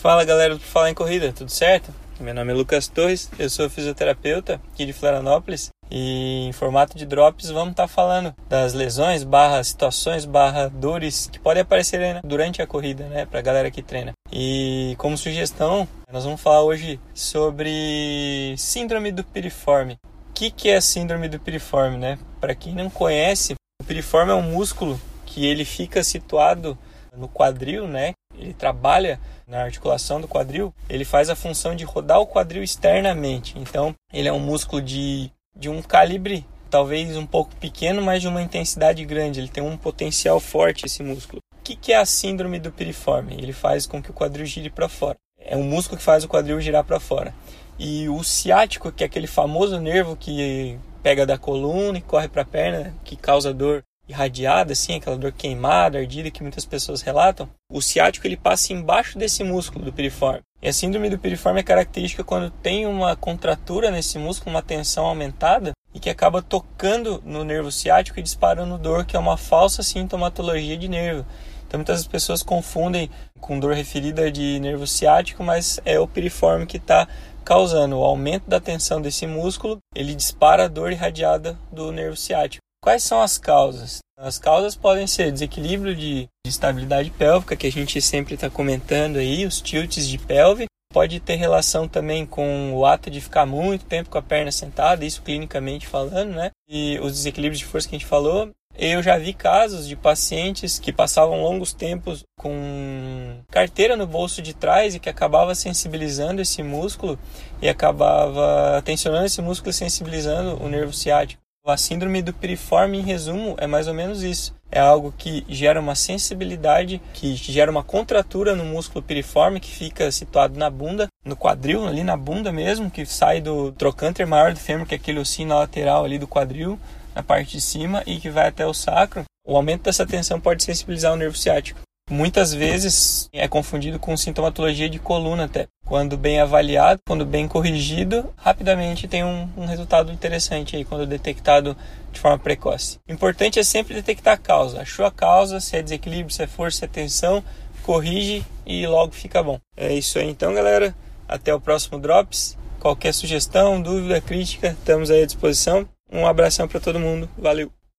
Fala galera do Falar em Corrida, tudo certo? Meu nome é Lucas Torres, eu sou fisioterapeuta aqui de Florianópolis e em formato de drops vamos estar tá falando das lesões, barra situações, barra dores que podem aparecer né, durante a corrida, né, pra galera que treina. E como sugestão, nós vamos falar hoje sobre síndrome do piriforme. O que, que é a síndrome do piriforme, né? Para quem não conhece, o piriforme é um músculo que ele fica situado no quadril, né? Ele trabalha na articulação do quadril, ele faz a função de rodar o quadril externamente. Então, ele é um músculo de, de um calibre talvez um pouco pequeno, mas de uma intensidade grande. Ele tem um potencial forte esse músculo. O que, que é a síndrome do piriforme? Ele faz com que o quadril gire para fora. É um músculo que faz o quadril girar para fora. E o ciático, que é aquele famoso nervo que pega da coluna e corre para a perna, que causa dor irradiada, assim, aquela dor queimada, ardida que muitas pessoas relatam, o ciático ele passa embaixo desse músculo do piriforme. E a síndrome do piriforme é característica quando tem uma contratura nesse músculo, uma tensão aumentada, e que acaba tocando no nervo ciático e disparando dor, que é uma falsa sintomatologia de nervo. Então muitas pessoas confundem com dor referida de nervo ciático, mas é o piriforme que está causando o aumento da tensão desse músculo, ele dispara a dor irradiada do nervo ciático. Quais são as causas? As causas podem ser desequilíbrio de, estabilidade pélvica, que a gente sempre está comentando aí, os tilts de pelve. Pode ter relação também com o ato de ficar muito tempo com a perna sentada, isso clinicamente falando, né? E os desequilíbrios de força que a gente falou. Eu já vi casos de pacientes que passavam longos tempos com carteira no bolso de trás e que acabava sensibilizando esse músculo e acabava tensionando esse músculo e sensibilizando o nervo ciático. A síndrome do piriforme, em resumo, é mais ou menos isso. É algo que gera uma sensibilidade, que gera uma contratura no músculo piriforme que fica situado na bunda, no quadril, ali na bunda mesmo, que sai do trocânter maior do fêmur, que é aquele ossinho lateral ali do quadril, na parte de cima, e que vai até o sacro. O aumento dessa tensão pode sensibilizar o nervo ciático muitas vezes é confundido com sintomatologia de coluna até. Quando bem avaliado, quando bem corrigido, rapidamente tem um, um resultado interessante aí quando detectado de forma precoce. O importante é sempre detectar a causa. Achou a causa, se é desequilíbrio, se é força, se é tensão, corrige e logo fica bom. É isso aí então, galera. Até o próximo Drops. Qualquer sugestão, dúvida, crítica, estamos aí à disposição. Um abração para todo mundo. Valeu!